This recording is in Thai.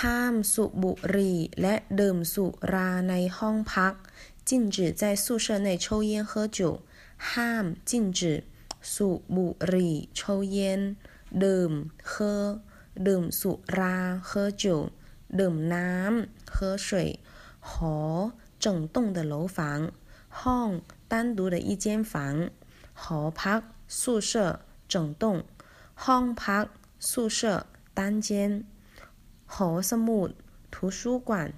ห้ามสูบบุหรี่และดื่มสุราในห้องพัก禁止在宿舍内抽烟喝酒ห้าม禁止สูบบุหรี่抽烟ดื่ม喝ดื่มสุรา喝酒ดื่มน้ำ喝水หอ整栋的楼房ห้อง单独的一间房หอพัก宿舍整栋ห้องพัก宿舍单间 好，什么图书馆？